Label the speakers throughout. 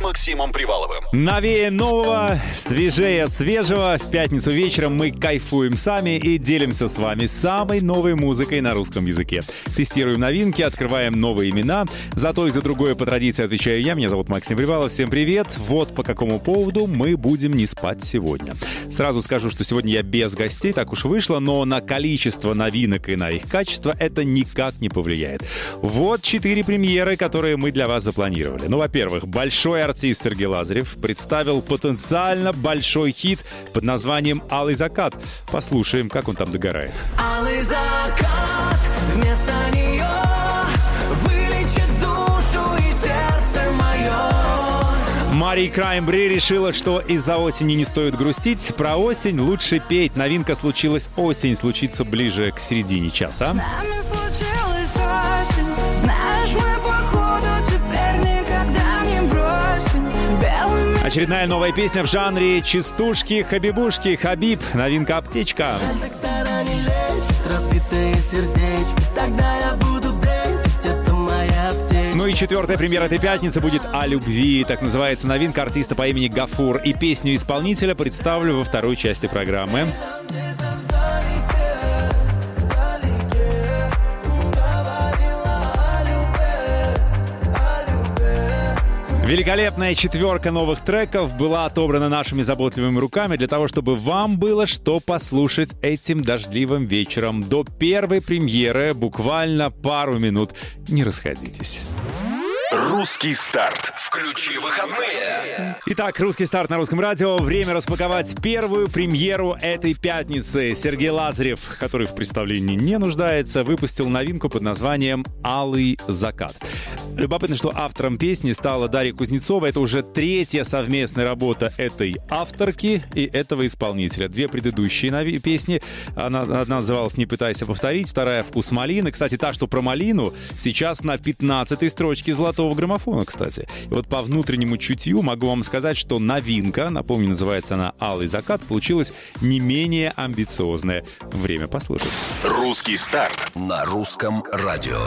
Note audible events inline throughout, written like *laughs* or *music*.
Speaker 1: Максимом Приваловым.
Speaker 2: Новее нового, свежее свежего. В пятницу вечером мы кайфуем сами и делимся с вами самой новой музыкой на русском языке. Тестируем новинки, открываем новые имена. За то и за другое по традиции отвечаю я. Меня зовут Максим Привалов. Всем привет. Вот по какому поводу мы будем не спать сегодня. Сразу скажу, что сегодня я без гостей, так уж вышло, но на количество новинок и на их качество это никак не повлияет. Вот четыре премьеры, которые мы для вас запланировали. Ну, во-первых, большой артист Сергей Лазарев представил потенциально большой хит под названием «Алый закат». Послушаем, как он там догорает.
Speaker 3: Алый закат вместо нее вылечит душу и сердце мое.
Speaker 2: Мари Краймбри решила, что из-за осени не стоит грустить. Про осень лучше петь. Новинка случилась осень, случится ближе к середине часа. Очередная новая песня в жанре частушки, хабибушки, Хабиб, новинка «Аптечка». Ну и четвертая премьера этой пятницы будет «О любви». Так называется новинка артиста по имени Гафур. И песню исполнителя представлю во второй части программы. Великолепная четверка новых треков была отобрана нашими заботливыми руками для того, чтобы вам было что послушать этим дождливым вечером. До первой премьеры буквально пару минут. Не расходитесь.
Speaker 1: Русский старт. Включи выходные.
Speaker 2: Итак, русский старт на русском радио. Время распаковать первую премьеру этой пятницы. Сергей Лазарев, который в представлении не нуждается, выпустил новинку под названием «Алый закат». Любопытно, что автором песни стала Дарья Кузнецова. Это уже третья совместная работа этой авторки и этого исполнителя. Две предыдущие нави- песни. Она, одна называлась «Не пытайся повторить», вторая «Вкус малины». Кстати, та, что про малину, сейчас на 15 строчке золотого граммофона, кстати. И вот по внутреннему чутью могу вам сказать, что новинка, напомню, называется она «Алый закат», получилась не менее амбициозная. Время послушать.
Speaker 1: Русский старт на русском радио.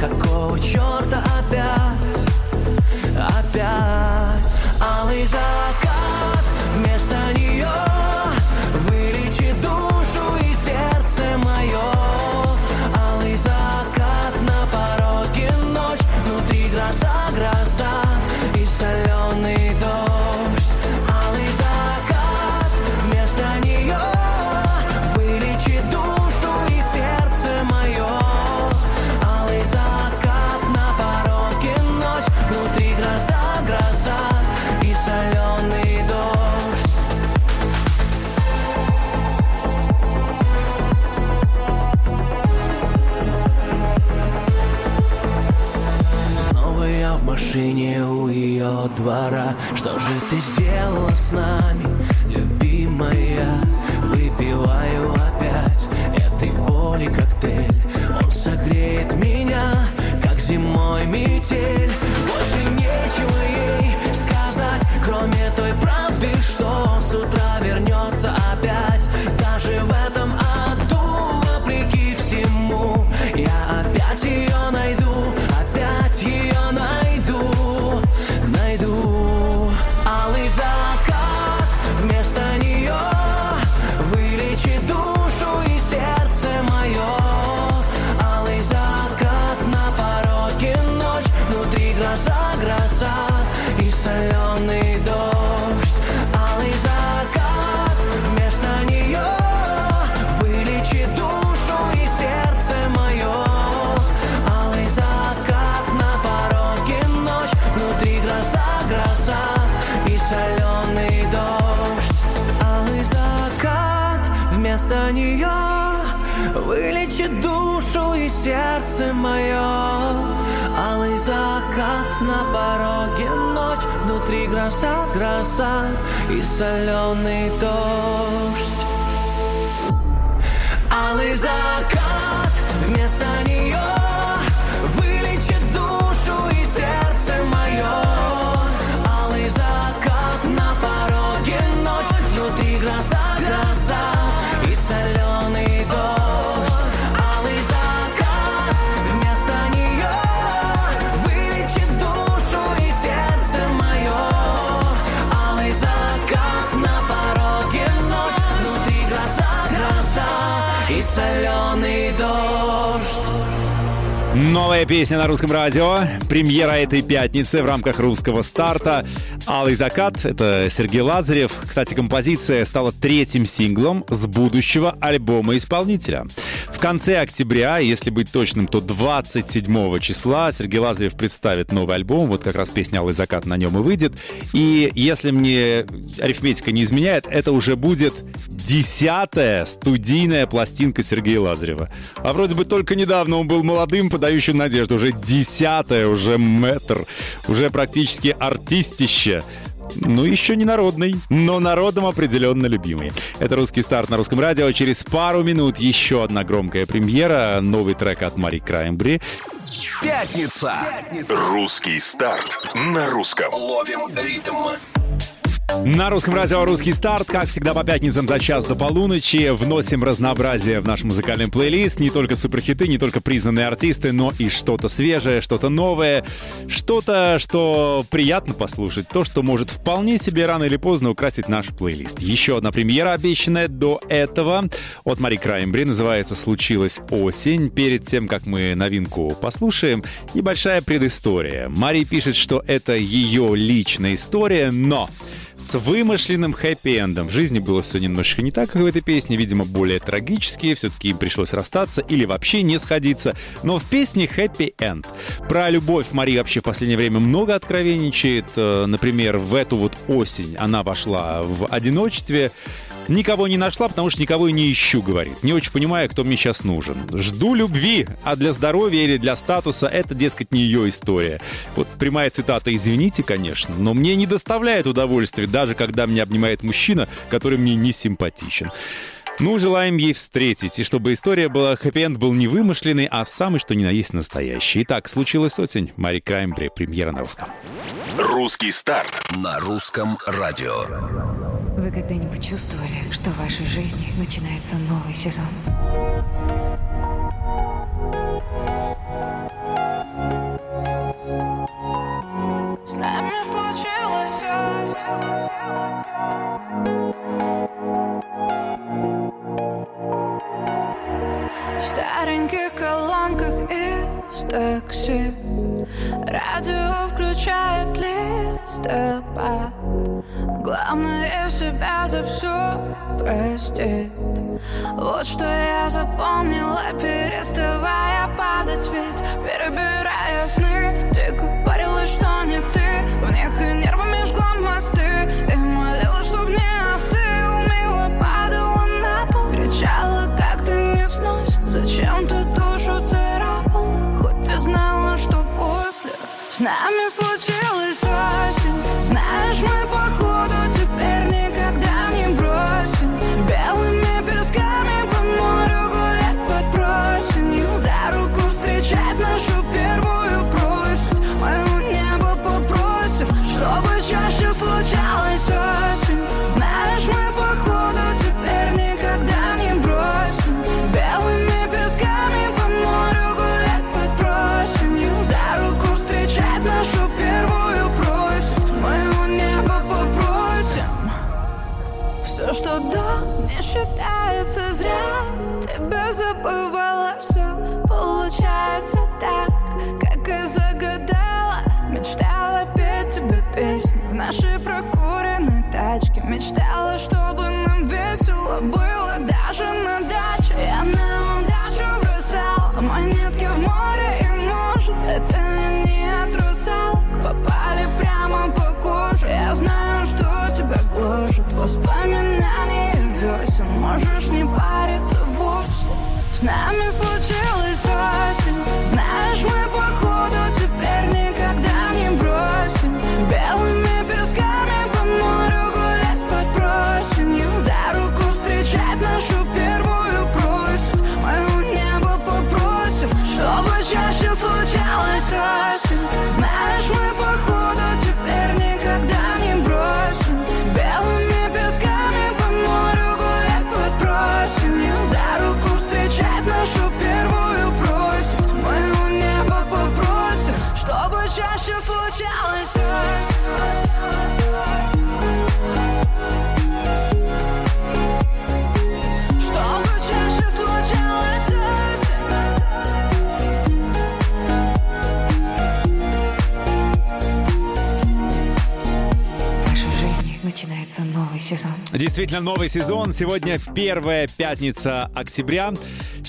Speaker 3: Какого черта двора Что же ты сделала с нами, любимая? Душу и сердце мое Алый закат на пороге ночь Внутри гроза, гроза и соленый дождь. Алый закат
Speaker 4: соленый дождь
Speaker 2: Новая песня на русском радио. Премьера этой пятницы в рамках русского старта. «Алый закат» — это Сергей Лазарев. Кстати, композиция стала третьим синглом с будущего альбома исполнителя. В конце октября, если быть точным, то 27 числа Сергей Лазарев представит новый альбом. Вот как раз песня «Алый закат» на нем и выйдет. И если мне арифметика не изменяет, это уже будет десятая студийная пластинка Сергея Лазарева. А вроде бы только недавно он был молодым, подающим надежду. Уже десятая, уже метр, уже практически артистище. Ну, еще не народный, но народом определенно любимый. Это «Русский старт» на русском радио. Через пару минут еще одна громкая премьера. Новый трек от Мари Краймбри.
Speaker 1: Пятница. Русский старт на русском. Ловим ритм.
Speaker 2: На русском радио «Русский старт», как всегда по пятницам за час до полуночи, вносим разнообразие в наш музыкальный плейлист. Не только суперхиты, не только признанные артисты, но и что-то свежее, что-то новое, что-то, что приятно послушать, то, что может вполне себе рано или поздно украсить наш плейлист. Еще одна премьера, обещанная до этого, от Мари Краймбри, называется «Случилась осень». Перед тем, как мы новинку послушаем, небольшая предыстория. Мари пишет, что это ее личная история, но с вымышленным хэппи-эндом. В жизни было все немножечко не так, как в этой песне, видимо, более трагические, все-таки им пришлось расстаться или вообще не сходиться. Но в песне хэппи-энд. Про любовь Мария вообще в последнее время много откровенничает. Э, Например, в эту вот осень она вошла в одиночестве, Никого не нашла, потому что никого и не ищу, говорит. Не очень понимаю, кто мне сейчас нужен. Жду любви, а для здоровья или для статуса это, дескать, не ее история. Вот прямая цитата, извините, конечно, но мне не доставляет удовольствия, даже когда меня обнимает мужчина, который мне не симпатичен. Ну, желаем ей встретить, и чтобы история была, хэппи был не вымышленный, а самый что ни на есть настоящий. Итак, случилась осень. Мари Краймбри, премьера на русском.
Speaker 1: Русский старт на русском радио.
Speaker 5: Вы когда-нибудь чувствовали, что в вашей жизни начинается новый сезон?
Speaker 6: С нами случилось В стареньких колонках из такси. Радио включает листопад Главное себя за все простить Вот что я запомнила, переставая падать Ведь перебирая сны Ты говорила, что не ты. В них и нервами жгла мосты. И молила, чтоб не остыл. Мило падала на пол. Кричала, как ты не сносишь Зачем ты душу царапала? Хоть и знала, что после С нами случилась
Speaker 5: сезон.
Speaker 2: Действительно, новый сезон. Сегодня первая пятница октября.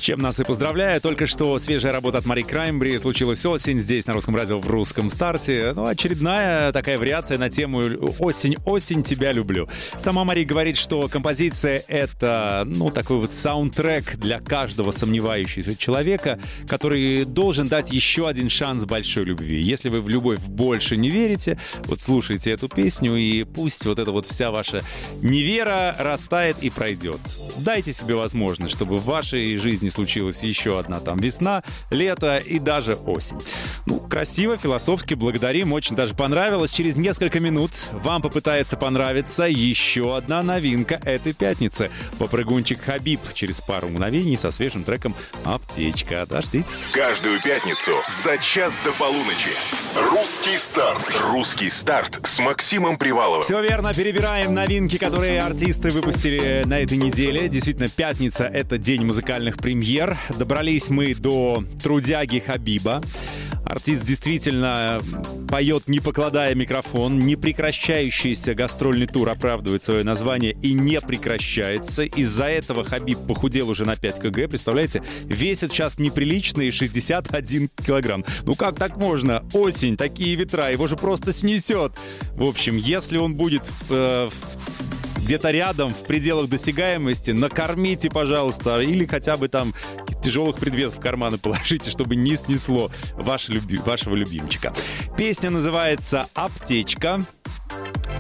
Speaker 2: Чем нас и поздравляю. Только что свежая работа от Мари Краймбри. Случилась осень здесь, на русском радио, в русском старте. Ну, очередная такая вариация на тему «Осень, осень, тебя люблю». Сама Мари говорит, что композиция — это, ну, такой вот саундтрек для каждого сомневающегося человека, который должен дать еще один шанс большой любви. Если вы в любовь больше не верите, вот слушайте эту песню, и пусть вот эта вот вся ваша невера растает и пройдет. Дайте себе возможность, чтобы в вашей жизни случилась еще одна там весна, лето и даже осень. Ну, красиво, философски, благодарим, очень даже понравилось. Через несколько минут вам попытается понравиться еще одна новинка этой пятницы. Попрыгунчик Хабиб через пару мгновений со свежим треком «Аптечка». Дождитесь.
Speaker 1: Каждую пятницу за час до полуночи. Русский старт. Русский старт с Максимом Приваловым.
Speaker 2: Все верно, перебираем новинки, которые артисты выпустили на этой неделе. Действительно, пятница — это день музыкальных премьер. Добрались мы до «Трудяги Хабиба». Артист действительно поет, не покладая микрофон. Непрекращающийся гастрольный тур оправдывает свое название и не прекращается. Из-за этого Хабиб похудел уже на 5 кг. Представляете? Весит сейчас неприличные 61 килограмм. Ну как так можно? Осень, такие ветра, его же просто снесет. В общем, если он будет э, где-то рядом, в пределах досягаемости, накормите, пожалуйста, или хотя бы там тяжелых предметов в карманы положите, чтобы не снесло ваш люби- вашего любимчика. Песня называется «Аптечка».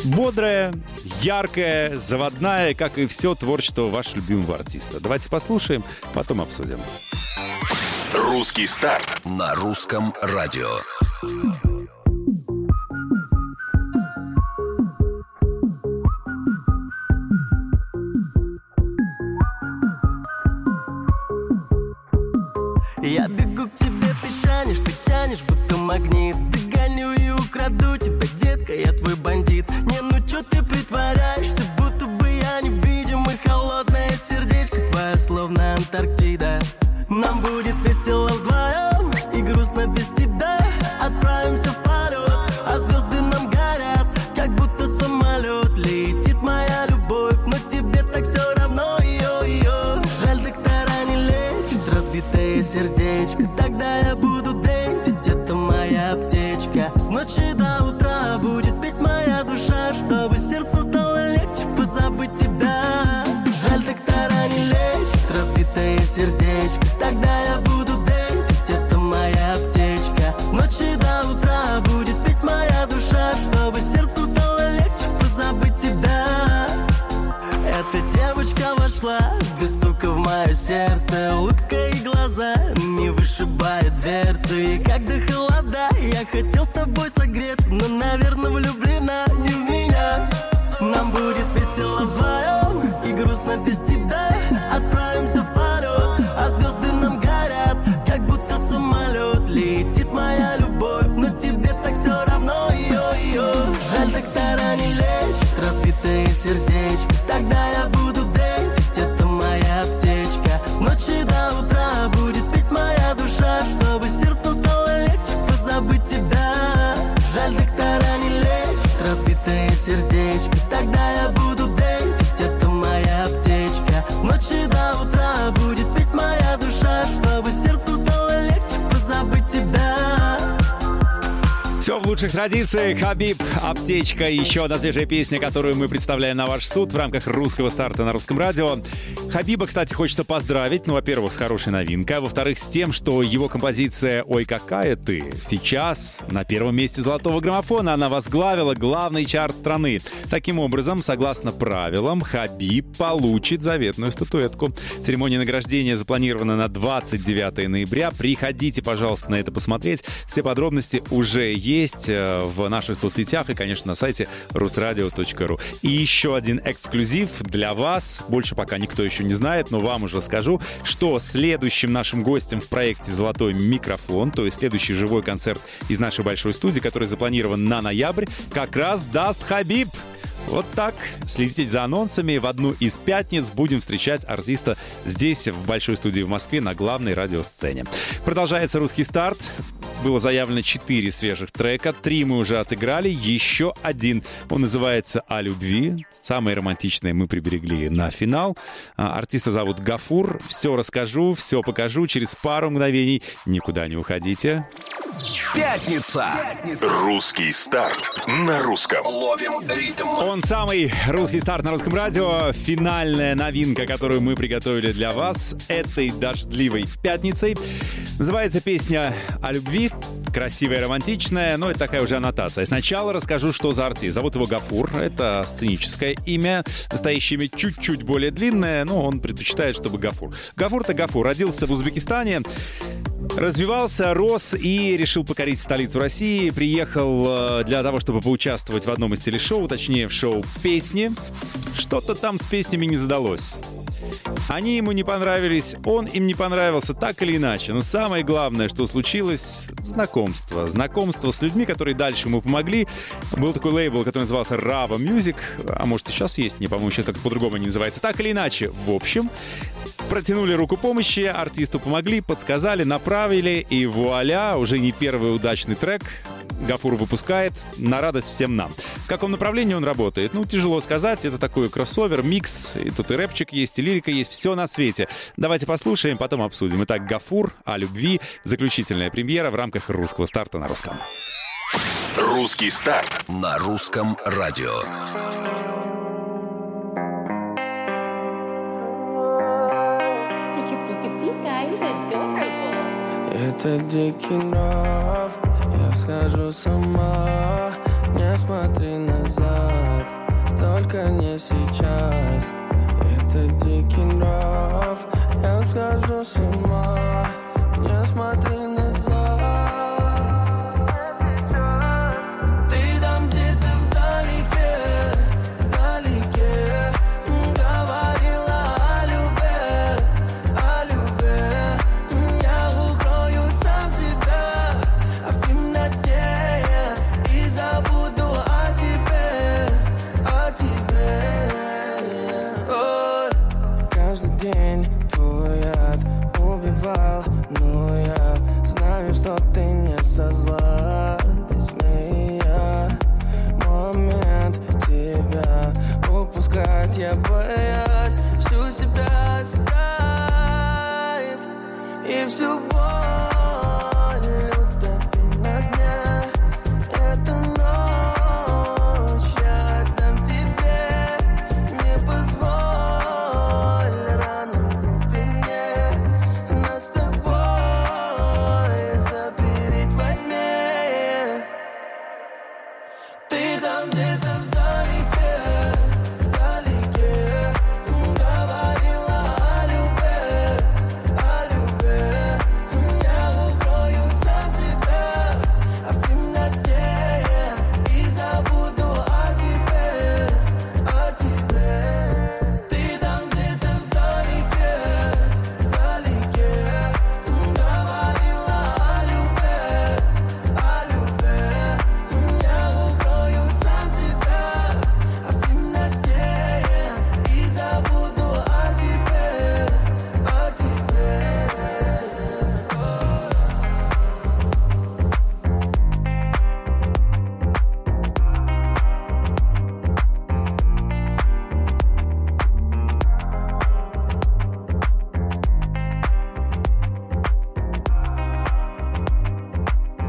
Speaker 2: Бодрая, яркая, заводная, как и все творчество вашего любимого артиста. Давайте послушаем, потом обсудим.
Speaker 1: Русский старт.
Speaker 7: на русском радио.
Speaker 4: Я бегу к тебе, ты тянешь, ты тянешь, будто магнит. Догоню и украду тебя, детка, я твой бандит. Не, ну чё ты притворяешься, будто бы я невидим И холодное сердечко твое, словно Антарктида. Нам будет весело вдвоем и грустно без тебя. Отправимся в хотел с тобой согреться Но, наверное, влюблена не в меня. Нам будет весело
Speaker 2: лучших традиций. Хабиб, аптечка. Еще одна свежая песня, которую мы представляем на ваш суд в рамках русского старта на русском радио. Хабиба, кстати, хочется поздравить. Ну, во-первых, с хорошей новинкой. А во-вторых, с тем, что его композиция «Ой, какая ты» сейчас на первом месте золотого граммофона. Она возглавила главный чарт страны. Таким образом, согласно правилам, Хабиб получит заветную статуэтку. Церемония награждения запланирована на 29 ноября. Приходите, пожалуйста, на это посмотреть. Все подробности уже есть э, в наших соцсетях и, конечно, на сайте rusradio.ru. И еще один эксклюзив для вас. Больше пока никто еще не знает, но вам уже скажу, что следующим нашим гостем в проекте «Золотой микрофон», то есть следующий живой концерт из нашей большой студии, который запланирован на ноябрь, как раз даст Хабиб. Вот так. Следите за анонсами. В одну из пятниц будем встречать артиста здесь, в большой студии в Москве, на главной радиосцене. Продолжается русский старт. Было заявлено 4 свежих трека, три мы уже отыграли, еще один. Он называется «О любви». Самое романтичное мы приберегли на финал. А, артиста зовут Гафур. Все расскажу, все покажу через пару мгновений. Никуда не уходите.
Speaker 1: Пятница. Русский старт на русском. Ловим ритм.
Speaker 2: Он самый русский старт на русском радио. Финальная новинка, которую мы приготовили для вас этой дождливой пятницей. Называется песня о любви. Красивая, романтичная, но это такая уже аннотация. Сначала расскажу, что за артист. Зовут его Гафур. Это сценическое имя. Настоящее имя чуть-чуть более длинное, но он предпочитает, чтобы Гафур. Гафур-то Гафур. Родился в Узбекистане. Развивался, рос и решил покорить столицу России. Приехал э, для того, чтобы поучаствовать в одном из телешоу, точнее в шоу «Песни». Что-то там с песнями не задалось. Они ему не понравились, он им не понравился, так или иначе. Но самое главное, что случилось, знакомство. Знакомство с людьми, которые дальше ему помогли. Был такой лейбл, который назывался Rava Music, а может и сейчас есть, не по-моему, еще как по-другому не называется. Так или иначе, в общем, протянули руку помощи, артисту помогли, подсказали, направили, и вуаля, уже не первый удачный трек Гафур выпускает на радость всем нам. В каком направлении он работает? Ну, тяжело сказать. Это такой кроссовер, микс. И тут и рэпчик есть, и лирика есть. Все на свете. Давайте послушаем, потом обсудим. Итак, Гафур о любви. Заключительная премьера в рамках русского старта на русском.
Speaker 1: Русский старт.
Speaker 8: На русском радио.
Speaker 7: Это дикий нрав. Я схожу с ума. Не смотри назад. Только не сейчас boy.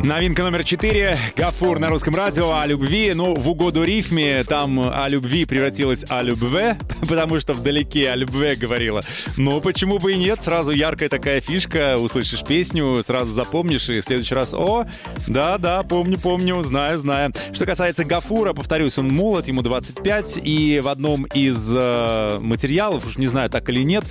Speaker 2: Новинка номер четыре. Гафур на русском радио о любви. Ну, в угоду рифме там о любви превратилось о любве, *laughs* потому что вдалеке о любве говорила. Но почему бы и нет? Сразу яркая такая фишка. Услышишь песню, сразу запомнишь, и в следующий раз, о, да-да, помню, помню, знаю, знаю. Что касается Гафура, повторюсь, он молод, ему 25, и в одном из э, материалов, уж не знаю, так или нет,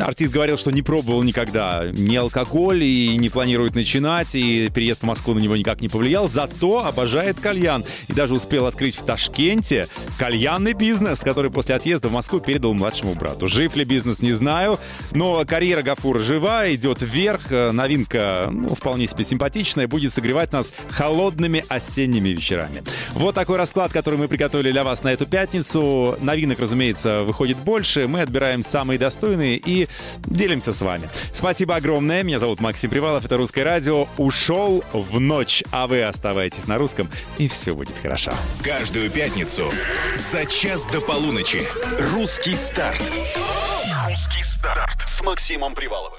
Speaker 2: артист говорил, что не пробовал никогда ни алкоголь и не планирует начинать, и переезд в Москву Москву на него никак не повлиял, зато обожает кальян. И даже успел открыть в Ташкенте кальянный бизнес, который после отъезда в Москву передал младшему брату. Жив ли бизнес, не знаю, но карьера Гафура жива, идет вверх. Новинка, ну, вполне себе симпатичная, будет согревать нас холодными осенними вечерами. Вот такой расклад, который мы приготовили для вас на эту пятницу. Новинок, разумеется, выходит больше. Мы отбираем самые достойные и делимся с вами. Спасибо огромное. Меня зовут Максим Привалов. Это «Русское радио». Ушел ночь, а вы оставайтесь на русском, и все будет хорошо.
Speaker 1: Каждую пятницу за час до полуночи «Русский старт». «Русский старт» с Максимом Приваловым.